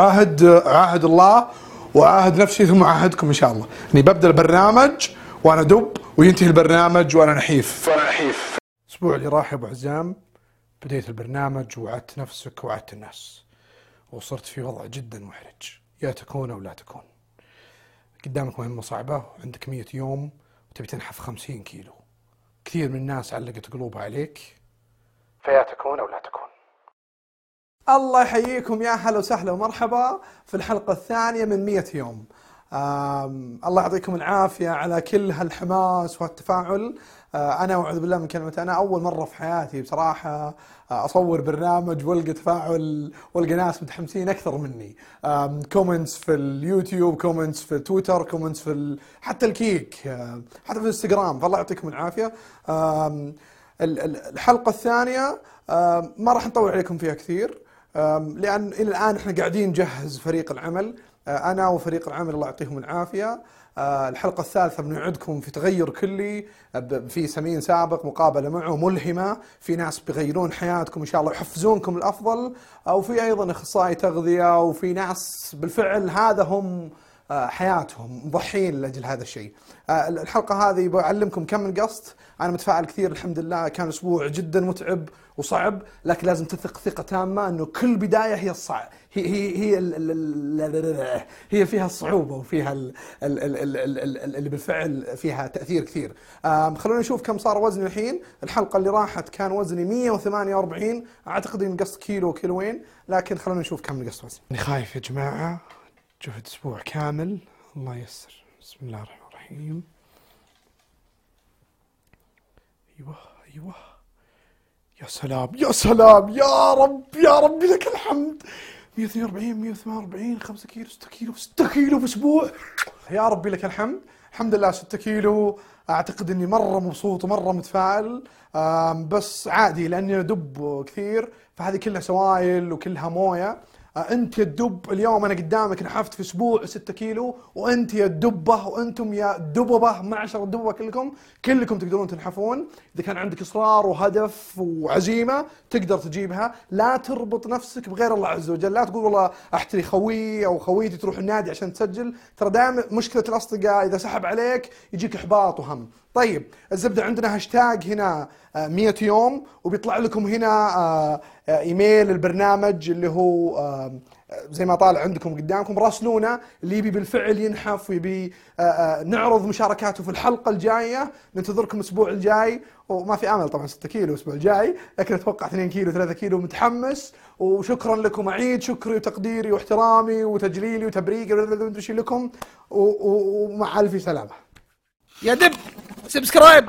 عاهد عاهد الله وعاهد نفسي ثم عاهدكم إن شاء الله. اني ببدأ البرنامج وأنا دب وينتهي البرنامج وأنا نحيف. وأنا نحيف. الأسبوع اللي راح يا أبو عزام بديت البرنامج وعدت نفسك وعدت الناس. وصرت في وضع جدا محرج. يا تكون أو لا تكون. قدامك مهمة صعبة. وعندك مية يوم وتبي تنحف خمسين كيلو. كثير من الناس علقت قلوبها عليك. فيا تكون أو لا تكون. الله يحييكم يا هلا وسهلا ومرحبا في الحلقة الثانية من 100 يوم. الله يعطيكم العافية على كل هالحماس والتفاعل. آه، أنا أعوذ بالله من كلمة أنا أول مرة في حياتي بصراحة آه، أصور برنامج وألقى تفاعل وألقى ناس متحمسين أكثر مني. comments في اليوتيوب comments في تويتر comments في ال... حتى الكيك آه، حتى في الإنستغرام فالله يعطيكم العافية. الحلقة الثانية ما راح نطول عليكم فيها كثير. آم، لأن إلى الآن إحنا قاعدين نجهز فريق العمل. آه، أنا وفريق العمل الله يعطيهم العافية. آه، الحلقة الثالثة بنوعدكم في تغير كلي في سمين سابق مقابلة معه ملهمة. في ناس بيغيرون حياتكم إن شاء الله ويحفزونكم الأفضل آه، وفي أيضا أخصائي تغذية وفي ناس بالفعل هذا هم حياتهم مضحين لاجل هذا الشيء. آه، الحلقة هذه بعلمكم كم من قصد، أنا متفائل كثير الحمد لله كان أسبوع جدا متعب وصعب، لكن لازم تثق ثقه تامه انه كل بدايه هي الصعب هي هي هي هي فيها الصعوبه وفيها ال- ال- ال- ال- ال- ال- اللي بالفعل فيها تاثير كثير. خلونا نشوف كم صار وزني الحين، الحلقة اللي راحت كان وزني 148 اعتقد اني نقصت كيلو كيلوين، لكن خلونا نشوف كم نقصت وزني. أنا خايف يا جماعة جهد أسبوع كامل. الله ييسر. بسم الله الرحمن الرحيم. أيوه أيوه. يا سلام يا سلام يا رب يا رب لك الحمد. 142 148 5 كيلو 6 كيلو 6 كيلو في أسبوع. يا ربي لك الحمد. الحمد لله 6 كيلو. أعتقد إني مرة مبسوط ومرة متفائل. بس عادي لأني أدب كثير. فهذه كلها سوائل وكلها موية. أنت يا الدب اليوم أنا قدامك نحفت في أسبوع 6 كيلو وأنت يا الدبة وأنتم يا دببة معشر الدببه كلكم. كلكم تقدرون تنحفون. إذا كان عندك إصرار وهدف وعزيمة تقدر تجيبها. لا تربط نفسك بغير الله عز وجل. لا تقول والله أحتري خوي أو خويتي تروح النادي عشان تسجل. ترى دائما مشكلة الأصدقاء إذا سحب عليك يجيك إحباط وهم. طيب الزبدة عندنا هاشتاج هنا آه، 100 يوم وبيطلع لكم هنا آه، آه، إيميل البرنامج اللي هو آه، زي ما طالع عندكم قدامكم راسلونا اللي يبي بالفعل ينحف ويبي آه، آه، نعرض مشاركاته في الحلقة الجاية. ننتظركم الأسبوع الجاي. وما في آمل طبعا 6 كيلو الأسبوع الجاي. لكن أتوقع 2 كيلو 3 كيلو متحمس. وشكرا لكم اعيد شكري وتقديري واحترامي وتجليلي وتبريقي وش لكم. ومع ألف سلامة. يا دب subscribe.